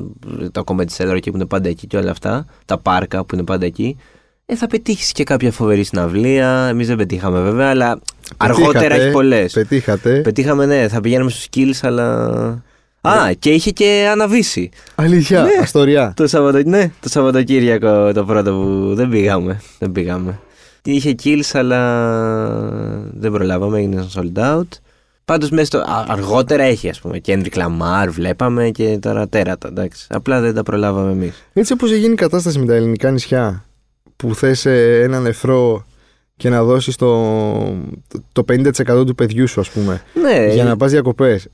το Comedy Cellar εκεί που είναι πάντα εκεί και όλα αυτά, τα πάρκα που είναι πάντα εκεί, ε, θα πετύχεις και κάποια φοβερή συναυλία. Εμείς δεν πετύχαμε βέβαια, αλλά αργότερα έχει πολλές. Πετύχατε. Πετύχαμε, ναι, θα πηγαίναμε στους skills, αλλά. Α, και είχε και αναβήσει. Αλήθεια, Ναι. αστοριά. Το, Σαββατο... ναι, το Σαββατοκύριακο το πρώτο που δεν πήγαμε. Δεν πήγαμε. Είχε kills, αλλά δεν προλάβαμε, έγινε sold out. Πάντως μέσα στο. α, αργότερα έχει, ας πούμε. Kendrick Lamar βλέπαμε και τώρα τέρατα, εντάξει. Απλά δεν τα προλάβαμε εμείς. Έτσι όπως έχει γίνει η κατάσταση με τα ελληνικά νησιά, που θες έναν εχθρό και να δώσεις το, το 50% του παιδιού σου, ας πούμε, Ναι, για να πας διακοπές.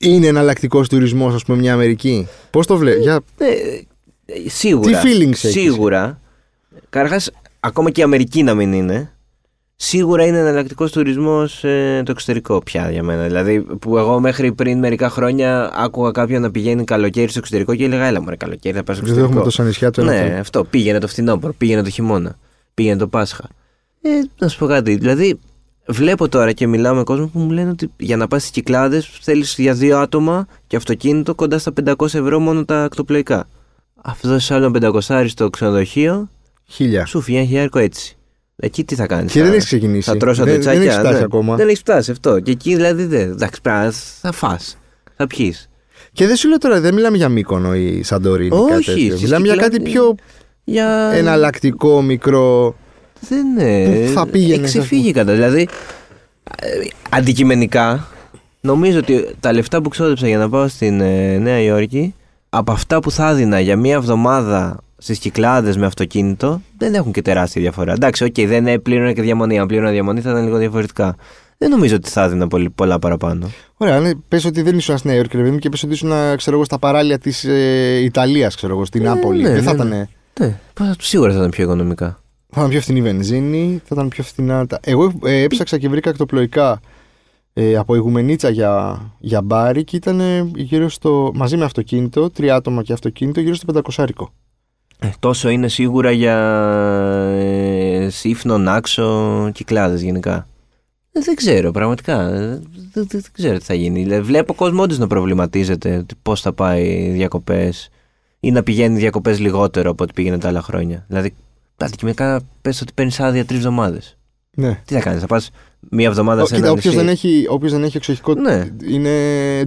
Είναι εναλλακτικός τουρισμός, ας πούμε, μια Αμερική; Πώς το βλέπει, για... ναι, σίγουρα. Τι feelings έχεις; Σίγουρα. Καταρχάς, ακόμα και η Αμερική να μην είναι, σίγουρα είναι εναλλακτικός τουρισμός ε, το εξωτερικό πια για μένα. Δηλαδή, που εγώ μέχρι πριν μερικά χρόνια άκουγα κάποιον να πηγαίνει καλοκαίρι στο εξωτερικό και έλεγα, Έλα, μωρέ, καλοκαίρι θα πάω στο Δεν έχουμε εξωτερικό. τόσα νησιά το ένα. Ναι, το- αυτό. Πήγαινε το φθινόπωρο, πήγαινε το χειμώνα, πήγαινε το Πάσχα. Ε, να σου πω κάτι. Δηλαδή, βλέπω τώρα και μιλάω με κόσμο που μου λένε ότι για να πας στις κυκλάδες θέλεις για δύο άτομα και αυτοκίνητο κοντά στα 500 ευρώ μόνο τα ακτοπλοϊκά. Αυτό δώσει άλλο 500 στο ξενοδοχείο, Χίλια. σου φύγει ένα χιλιάρικο έτσι. Εκεί τι θα κάνεις. Και δεν έχεις ξεκινήσει. Θα τρώσω δεν, τετσάκια. δεν έχεις φτάσει ναι. ακόμα. Δεν έχεις φτάσει αυτό. Και εκεί δηλαδή δεν. Εντάξει, πρέπει να- θα φας Θα πιει. Και δεν σου λέω τώρα, δεν μιλάμε για Μύκονο ή Σαντορίνη. Όχι, κάτι τέτοιο. στις Μιλάμε για κάτι Κυκλάδες- πιο Για. εναλλακτικό, μικρό. Δεν είναι. Πού θα πήγαινες, ας ξεφύγει κατά. Δηλαδή, ε, αντικειμενικά, νομίζω ότι τα λεφτά που ξόδεψα για να πάω στην ε, Νέα Υόρκη, από αυτά που θα έδινα για μία εβδομάδα στις κυκλάδες με αυτοκίνητο, δεν έχουν και τεράστια διαφορά. Εντάξει, οκ, δεν ε, πλήρωνα και διαμονή. Αν πλήρωνα διαμονή θα ήταν λίγο διαφορετικά. Δεν νομίζω ότι θα έδινα πολύ, πολλά παραπάνω. Ωραία, ναι, πες ότι δεν ήσουν στη Νέα Υόρκη, ρε παιδί μου, και πες ότι ήσουν ξέρω εγώ, στα παράλια της ε, Ιταλίας, ξέρω εγώ, στην Ε, Νάπολη. ναι, δεν θα ναι, ήταν. ναι. Ναι, πα- σίγουρα θα ήταν πιο οικονομικά. Θα ήταν πιο φθηνή η βενζίνη, θα ήταν πιο φθηνά. τα- Εγώ ε, έψαξα και βρήκα ακτοπλοϊκά ε, από ηγουμενίτσα για, για μπάρι και ήταν ε, γύρω στο. μαζί με αυτοκίνητο, τρία άτομα και αυτοκίνητο, γύρω στο 500. Ε, τόσο είναι σίγουρα για ε, σύφνο, νάξο, κυκλάδες γενικά. Ε, δεν ξέρω, πραγματικά. Ε, Δεν, δεν- δεν ξέρω τι θα γίνει. Δηλαδή, βλέπω κόσμο όντως να προβληματίζεται ότι πώς θα πάει διακοπές ή να πηγαίνει διακοπές λιγότερο από ό,τι πήγαινε τα άλλα χρόνια. Δηλαδή, αντικειμενικά πες ότι παίρνεις άδεια τρεις εβδομάδες. Ναι. Τι θα κάνεις, θα πας μία εβδομάδα Ω, σε Κοίτα, ένα όποιος νησί; δεν, έχει, όποιος δεν έχει εξοχικό Ναι. είναι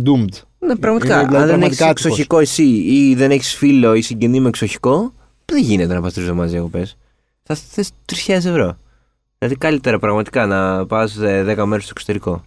doomed. Ναι, πραγματικά. Είναι, δηλαδή, Αν δεν έχεις πραγματικά άτυχος. εξοχικό εσύ ή δεν έχεις φίλο ή συγγενή με εξοχικό, δεν γίνεται να πας τρεις εβδομάδες διακοπέ. Θα θες 3.000 ευρώ. Δηλαδή καλύτερα πραγματικά να πας 10 μέρες στο εξωτερικό.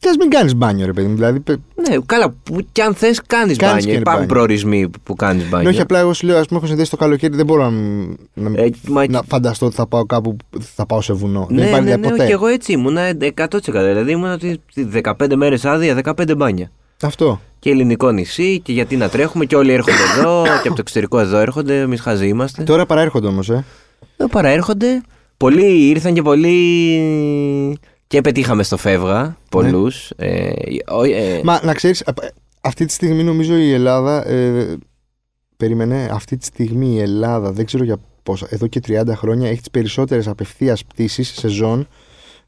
Τι α μην κάνεις μπάνιο, ρε παιδί μου. Δηλαδή, πε- Ναι, καλά, που, και αν θες, κάνεις Κάνεις μπάνιο. και Υπάρχουν μπάνιο. προορισμοί που, που κάνει μπάνιο. Ναι, όχι απλά εγώ σου λέω, ας πούμε, έχω συνδέσει το καλοκαίρι, δεν μπορώ να, μ- να, Ε, μα- να φανταστώ ότι θα πάω κάπου που θα πάω σε βουνό. ναι, δεν υπάρχει ναι, ναι, ποτέ. και εγώ έτσι ήμουνα 100%. Δηλαδή ήμουνα ότι 15 μέρες άδεια, 15 μπάνια. Αυτό. Και ελληνικό νησί, και γιατί να τρέχουμε, και όλοι έρχονται εδώ, και από το εξωτερικό εδώ έρχονται, εμείς χαζοί είμαστε. Τώρα παραέρχονται όμως, ε. Ε, παραέρχονται. Πολλοί ήρθαν και πολλοί. Και πετύχαμε στο φεύγα. Πολλούς. Ε, ο- ε, Μα να ξέρεις, αυτή τη στιγμή νομίζω η Ελλάδα. Ε, περίμενε, αυτή τη στιγμή η Ελλάδα δεν ξέρω για πόσα. Εδώ και 30 χρόνια έχει τις περισσότερες απευθείας πτήσεις σεζόν,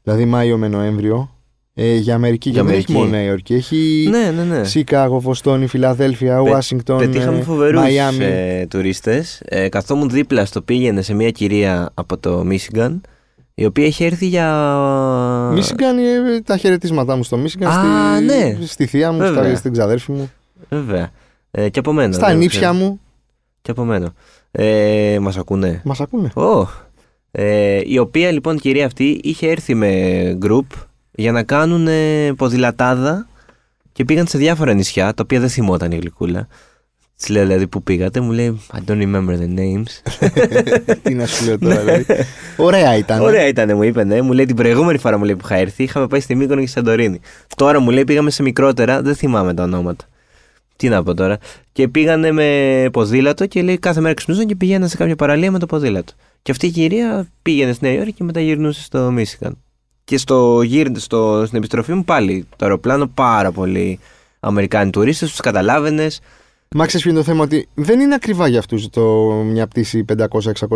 δηλαδή Μάιο με Νοέμβριο, ε, για Αμερική. Για και δεν έχει Αμερική. μόνο Νέα Υόρκη. Έχει ναι, ναι, ναι. Σικάγο, Βοστόνη, Φιλαδέλφια, Πε- Ουάσιγκτον, Πετύχαμε ε, φοβερούς Μαϊάμι. ε, τουρίστες. Ε, καθόμουν δίπλα στο πήγαινε σε μια κυρία από το Μίσιγκαν, η οποία είχε έρθει για. Μίσιγκαν, ε, τα χαιρετίσματά μου στο Μίσιγκαν, Α, στη, ναι. στη θεία μου, Βέβαια. στα, στην ξαδέρφη μου, Βέβαια. Ε, και από μένα. στα δεν νύψια ξέρω. μου. Και από μένα. Ε, Μας ακούνε. Μας ακούνε. Ω, Ε, η οποία λοιπόν κυρία αυτή είχε έρθει με γκρουπ για να κάνουν ε, ποδηλατάδα και πήγαν σε διάφορα νησιά, τα οποία δεν θυμόταν η γλυκούλα. Τη λέω δηλαδή που πήγατε, μου λέει I don't remember the names. Τι να σου λέω τώρα, δηλαδή. Ωραία ήταν. Ωραία ήταν, μου είπε, ναι. Μου λέει την προηγούμενη φορά μου λέει, που είχα έρθει, είχαμε πάει στη Μύκονο και στη Σαντορίνη. Τώρα μου λέει πήγαμε σε μικρότερα, δεν θυμάμαι τα ονόματα. Τι να πω τώρα. Και πήγανε με ποδήλατο και λέει κάθε μέρα ξυπνούσαν και πηγαίναν σε κάποια παραλία με το ποδήλατο. Και αυτή η κυρία πήγαινε στη Νέα Υόρκη και μετά γυρνούσε στο Μίσικαν. Και στο γύρνε στο, στην επιστροφή μου πάλι το αεροπλάνο πάρα πολλοί Αμερικάνοι τουρίστες, τους καταλάβαινες. Μα ξέρεις ποιο είναι το θέμα, ότι δεν είναι ακριβά για αυτούς μια πτήση 500-600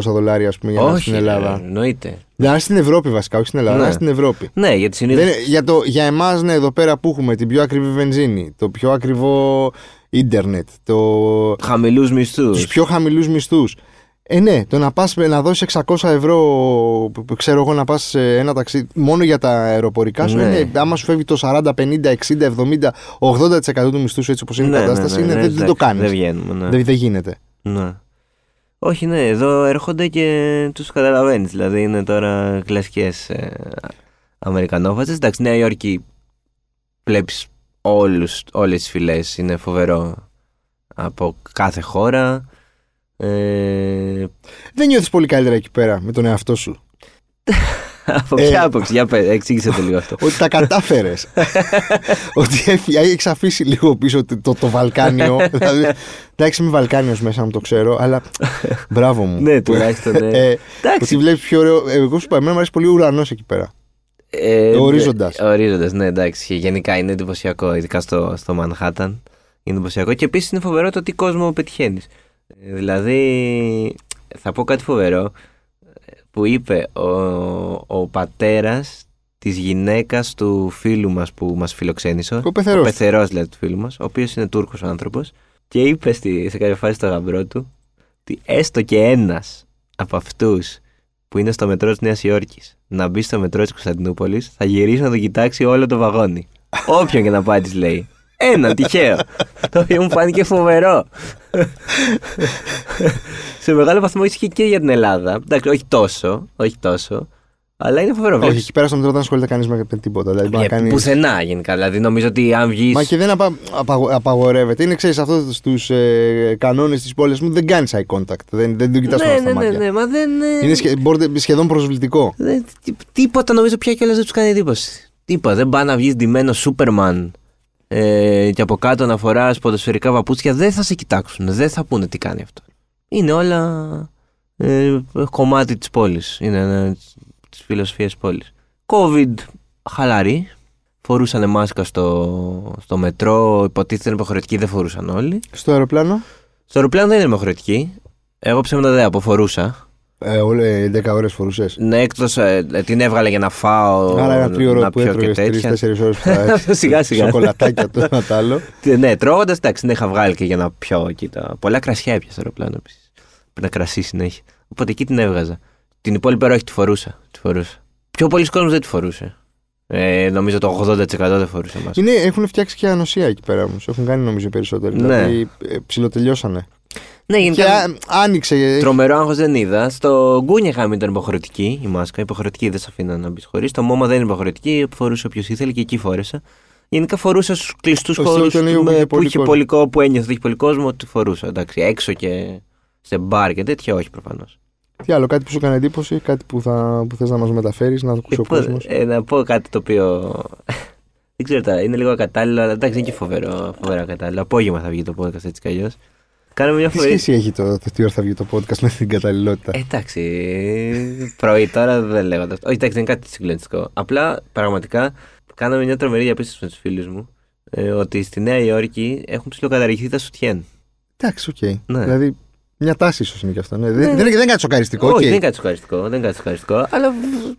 δολάρια ας πούμε, για να έρθει στην Ελλάδα. Εννοείται. Να έρθει στην Ευρώπη βασικά, όχι στην Ελλάδα, Ναι. να έρθει στην Ευρώπη. Ναι, γιατί συνήθω. Δεν, για, το, για εμάς ναι, εδώ πέρα που έχουμε την πιο ακριβή βενζίνη, το πιο ακριβό ίντερνετ, το, Χαμηλούς μισθούς. τους πιο χαμηλούς μισθούς. Ε, ναι, το να πας να δώσεις 600 ευρώ, που- που ξέρω εγώ, να πας σε ένα ταξίδι μόνο για τα αεροπορικά σου, Ναι. είναι, άμα σου φεύγει το 40, 50, 60, 70, 80% του μισθού σου έτσι όπως είναι η κατάσταση, είναι, δεν, δεν το εντάξει, κάνεις. Δεν βγαίνουμε. Ναι. Δεν, δεν γίνεται. Ναι. Όχι, ναι, εδώ έρχονται και τους καταλαβαίνεις. Δηλαδή είναι τώρα κλασικές ε, Αμερικανόφατσε. Εντάξει, Νέα Υόρκη βλέπεις όλες τις φυλές. Είναι φοβερό από κάθε χώρα. Ε, Δεν νιώθεις πολύ καλύτερα εκεί πέρα με τον εαυτό σου; από Ε. ποια άποψη, για πες, εξήγησε το λίγο αυτό. ότι τα κατάφερες. ότι έχει αφήσει λίγο πίσω το, το, το Βαλκάνιο. δηλαδή, εντάξει, είμαι Βαλκάνιος μέσα μου, το ξέρω, αλλά μπράβο μου. ναι, τουλάχιστον. Ναι. Ε, Εντάξει. ότι βλέπεις πιο ωραίο. ε, Εγώ σου είπα, εμένα μου αρέσει πολύ ο ουρανός εκεί πέρα. Ε, Ο ορίζοντας. Ναι, ορίζοντας, ναι, εντάξει. Και γενικά είναι εντυπωσιακό, ειδικά στο, στο Μανχάταν. Είναι εντυπωσιακό και επίσης είναι φοβερό το τι κόσμο πετυχαίνεις. Δηλαδή, θα πω κάτι φοβερό ε, που είπε ο, ο πατέρας της γυναίκας του φίλου μας που μας φιλοξένησε. Ο πεθερός. Ο πεθερός δηλαδή του φίλου μας, ο οποίος είναι Τούρκος άνθρωπος και είπε στη, σε κάποια φάση στο γαμπρό του ότι έστω και ένας από αυτούς που είναι στο μετρό της Νέας Υόρκης να μπει στο μετρό της Κωνσταντινούπολης θα γυρίσει να τον κοιτάξει όλο το βαγόνι. Όποιον και να πάει της λέει. Ένα τυχαίο. το οποίο μου φάνηκε φοβερό. σε μεγάλο βαθμό ισχύει και για την Ελλάδα. Εντάξει, όχι τόσο, όχι τόσο. Αλλά είναι φοβερό. Όχι, Βλέπεις- εκεί πέρα στο μετρό δεν ασχολείται κανείς με τίποτα. Δηλαδή, μπορεί να για- κάνεις- Πουθενά γενικά. Δηλαδή νομίζω ότι αν βγει. Μα και δεν απα, απαγο- απαγορεύεται. Είναι, ξέρεις, αυτό στου ε, κανόνες της πόλης μου δεν κάνεις eye contact. Δεν, δεν τον κοιτάς ναι, στα ναι, ναι, μάτια. ναι, μα δεν. ε, Είναι σχε- μπορείτε- σχεδόν προσβλητικό. δεν- τί- τίποτα νομίζω πια κιόλας δεν τους κάνει εντύπωση. Τίποτα. Δεν πάει να βγεις ντυμένος Σούπερμαν ε, και από κάτω να φοράς ποδοσφαιρικά παπούτσια. Δεν θα σε κοιτάξουν. Δεν θα πούνε τι κάνει αυτό. Είναι όλα ε, κομμάτι της πόλης. Είναι της φιλοσοφίας τη πόλης. COVID χαλαρή. Φορούσαν μάσκα στο, στο μετρό. Υποτίθεται είναι υποχρεωτική. Δεν φορούσαν όλοι. Στο αεροπλάνο, Στο αεροπλάνο δεν είναι υποχρεωτική. Εγώ ψέματα δεν αποφορούσα. Ε, όλε 10 ώρες φορούσες. Ναι, εκτός την έβγαλε για να φάω. Άρα ένα τρίωρο να που πιω και έτρωγε τέτοια. 3-4 ώρες που θα Σιγά, σιγά. Σοκολατάκια το ένα τ' άλλο. Τι- Ναι, τρώγοντας, εντάξει, την είχα βγάλει και για να πιω εκεί τα. Πολλά κρασιά έπια στο αεροπλάνο επίσης. Πρέπει να κρασί συνέχεια. Οπότε εκεί την έβγαζα. Την υπόλοιπη ώρα όχι, τη φορούσα. Τη φορούσα. Πιο πολλοί κόσμος δεν τη φορούσε. Ε, νομίζω το 80% δεν φορούσε μας. Είναι, έχουν φτιάξει και ανοσία εκεί πέρα όμως. Έχουν κάνει νομίζω περισσότεροι. Ναι. Δηλαδή ε, ψιλοτελειώσανε. Ναι, Και γενικά. α- άνοιξε. Τρομερό άγχος δεν είδα. Στο Γκούνιεχαμ ήταν υποχρεωτική η μάσκα. Υποχρεωτική δεν σε αφήναν να μπεις χωρίς. Στο Μόμα δεν είναι υποχρεωτική. Φορούσε όποιος ήθελε και εκεί φόρεσα. Γενικά φορούσα στους κλειστούς Στο χώρους Silicon Valley που είχε που πολύ είχε κόσμο. πολύ κόσμο, που ένιωθε ότι είχε πολύ κόσμο. Τη φορούσα. Εντάξει, έξω και σε μπαρ και τέτοια, όχι προφανώς. Τι άλλο, κάτι που σου έκανε εντύπωση, κάτι που, θα, που θες να μας μεταφέρεις, να το ακούσει ο κόσμος; ε, να πω κάτι το οποίο. δεν ξέρω τώρα, είναι λίγο ακατάλληλο, αλλά εντάξει, είναι και φοβερό, φοβερά ακατάλληλο. Απόγευμα θα βγει το podcast έτσι κι αλλιώς. Κάναμε μια Τι φοβερή. σχέση έχει το, το τι ώρα θα βγει το podcast με την καταλληλότητα; Ε, Εντάξει, πρωί τώρα δεν λέγοντα αυτό. Όχι, εντάξει, δεν είναι κάτι συγκλονιστικό. Απλά πραγματικά κάναμε μια τρομερή διαπίστωση με τους φίλους μου ε, ότι στη Νέα Υόρκη έχουν ψηλοκαταργηθεί τα σουτιέν. Εντάξει, οκ. Ναι. Δηλαδή, μια τάση ίσως είναι και αυτό. Ναι. Ναι. Δεν, δεν, είναι- δεν είναι κάτι σοκαριστικό. Όχι, οκ. δεν είναι κάτι σοκαριστικό, δεν είναι κάτι σοκαριστικό, αλλά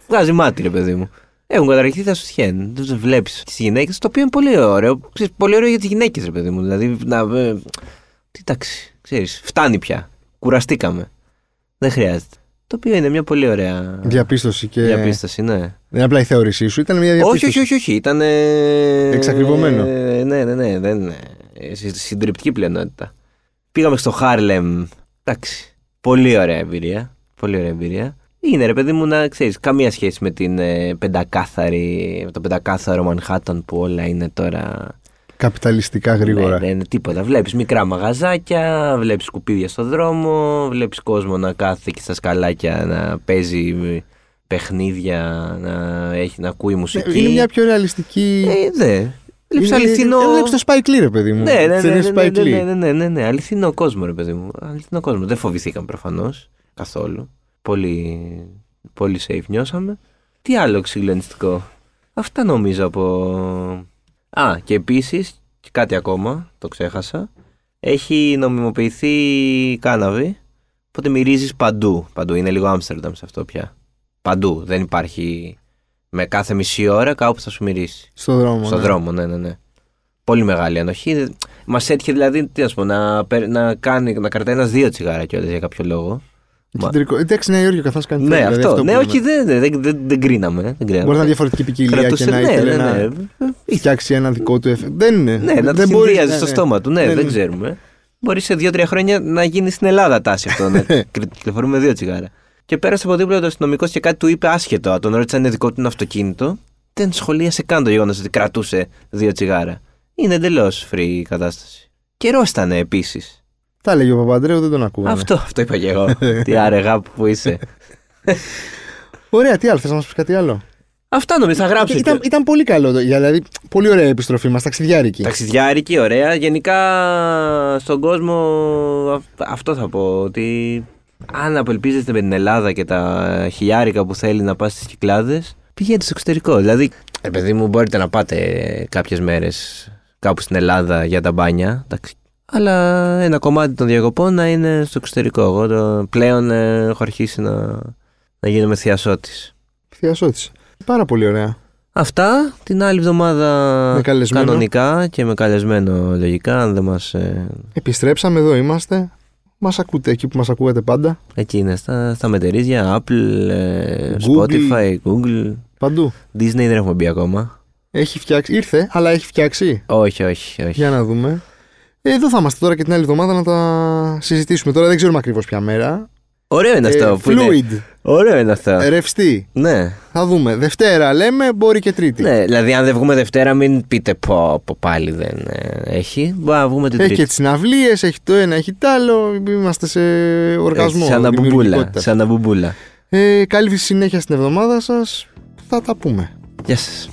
βγάζει μάτι, ρε παιδί μου. Έχουν καταργηθεί τα σουτιέν. Δεν τους βλέπεις τις γυναίκες, το οποίο είναι πολύ ωραίο. Ξέρεις, πολύ ωραίο για τις γυναίκες, ρε παιδί μου. Δηλαδή, να. Ε, τι εντάξει, ξέρεις, φτάνει πια. Κουραστήκαμε. Δεν χρειάζεται. Το οποίο είναι μια πολύ ωραία Διαπίστωση και. διαπίστωση, ναι. Δεν είναι απλά η θεώρησή σου, ήταν μια διαπίστωση. Όχι, όχι, όχι, όχι. Ήταν. Εξακριβωμένο. ναι, ναι, ναι. Δεν, είναι. Συ- συντριπτική πλειονότητα. Πήγαμε στο Χάρλεμ. Εντάξει. Πολύ ωραία εμπειρία. Πολύ ωραία εμπειρία. Είναι ρε παιδί μου να ξέρεις, καμία σχέση με την ε, πεντακάθαρη, με το πεντακάθαρο Manhattan που όλα είναι τώρα. Καπιταλιστικά γρήγορα. Ναι, ναι, ναι, τίποτα. Βλέπεις μικρά μαγαζάκια, βλέπεις σκουπίδια στο δρόμο, βλέπεις κόσμο να κάθεται και στα σκαλάκια να παίζει παιχνίδια, να, έχει, να ακούει μουσική. Ναι, είναι μια πιο ρεαλιστική. Ε, ναι. Βλέπεις Είναι- αληθινό. ε, Βλέπεις το Spike Lee, ρε παιδί μου. Ναι, ναι, ναι, Ταινίες ναι, ναι, Spike Lee. ναι, ναι, ναι, ναι, ναι. Αληθινό κόσμο, ρε παιδί μου. Αληθινό κόσμο. Δεν φοβηθήκαμε προφανώς καθόλου. Πολύ, πολύ safe νιώσαμε. Τι άλλο συγκλονιστικό. Αυτά νομίζω από. Α, και επίσης, και κάτι ακόμα, το ξέχασα. Έχει νομιμοποιηθεί κάναβη. Οπότε μυρίζεις παντού. Παντού. Είναι λίγο Άμστερνταμ σε αυτό πια. Παντού. Δεν υπάρχει. Με κάθε μισή ώρα κάπου θα σου μυρίσει. Στο δρόμο. Στον ναι. δρόμο, ναι, ναι, ναι. Πολύ μεγάλη ανοχή. Μας έτυχε δηλαδή τι να, σου πω, να, παίρ- να, κάνει, να κρατάει ένας δύο τσιγάρα κιόλας για κάποιο λόγο. Μα- Κεντρικό. Εντάξει, Νέα Υόρκη ο καθένας κάνει Ναι, τι θέλει, δηλαδή αυτό. που Ναι, λέμε. όχι, δεν, δεν, δεν, δεν, δεν κρίναμε. Δεν κρίναμε. Μπορεί να είναι διαφορετική ποικιλία Κρατούσε- και να ναι, ήθελε ναι, να ναι. φτιάξει ένα δικό του εφέ. Δεν είναι. Ναι, να το δεν μπορείς, συνδυάζει ναι, στο ναι. στόμα του. Ναι, Ναι, δεν ναι. ξέρουμε. Μπορεί σε δύο-τρία χρόνια να γίνει στην Ελλάδα τάση αυτό. να κυκλοφορούμε δύο τσιγάρα. Και πέρασε από δίπλα το αστυνομικός και κάτι του είπε άσχετο. Τον ρώτησε αν είναι δικό του ένα αυτοκίνητο. Δεν σχολίασε καν το γεγονός ότι κρατούσε δύο τσιγάρα. Είναι εντελώς free η κατάσταση. Καιρός ήταν επίσης. Τα έλεγε ο Παπαντρέου, δεν τον ακούγαμε. Αυτό, αυτό είπα και εγώ. Τι άρεγα που είσαι. Ωραία, τι άλλο, θες να μας πεις κάτι άλλο; Αυτά νομίζω θα γράψω. Ήταν, ήταν πολύ καλό. το- Δηλαδή, πολύ ωραία η επιστροφή μας, ταξιδιάρικη. Ταξιδιάρικη, ωραία. Γενικά στον κόσμο αυ- αυτό θα πω. Ότι αν απελπίζεστε με την Ελλάδα και τα χιλιάρικα που θέλει να πάει στις κυκλάδες, πηγαίνετε στο εξωτερικό. Δηλαδή, ε, παιδί μου, μπορείτε να πάτε κάποιες μέρες κάπου στην Ελλάδα για τα μπάνια. Εντάξει. Αλλά ένα κομμάτι των διακοπών να είναι στο εξωτερικό. Εγώ το, πλέον ε, έχω αρχίσει να, να γίνομαι θειασότης. Θειασότης. Πάρα πολύ ωραία. Αυτά την άλλη εβδομάδα Με καλεσμένο. κανονικά και με καλεσμένο λογικά αν δεν μας... ε, Επιστρέψαμε, εδώ είμαστε. Μας ακούτε εκεί που μας ακούγατε πάντα. εκεί είναι στα, στα μετερίζια, Apple, ε, Google. Spotify, Google, Παντού. Disney δεν έχουμε μπει ακόμα. Έχει φτιάξει. Ήρθε, αλλά έχει φτιάξει. Όχι, όχι, όχι. Για να δούμε. Ε, Εδώ θα είμαστε τώρα και την άλλη εβδομάδα να τα συζητήσουμε. Τώρα δεν ξέρουμε ακριβώς ποια μέρα. Ωραίο είναι αυτό Ε, που είναι. fluid. Ωραίο είναι αυτό. Ε, Ρευστή. Ναι. Θα δούμε. Δευτέρα λέμε, μπορεί και Τρίτη. ναι, δηλαδή αν δεν βγούμε Δευτέρα μην πείτε πω, πω πάλι δεν ε, έχει. Μπορεί να βγούμε την Έχει Τρίτη. και τις συναυλίες, έχει το ένα, έχει το άλλο. Είμαστε σε οργασμό. Ε, σαν να μπουμπούλα. δημιουργικότητα. Σαν να μπουμπούλα. Ε, καλή συνέχεια στην εβδομάδα σας. Θα τα πούμε. Γεια σας.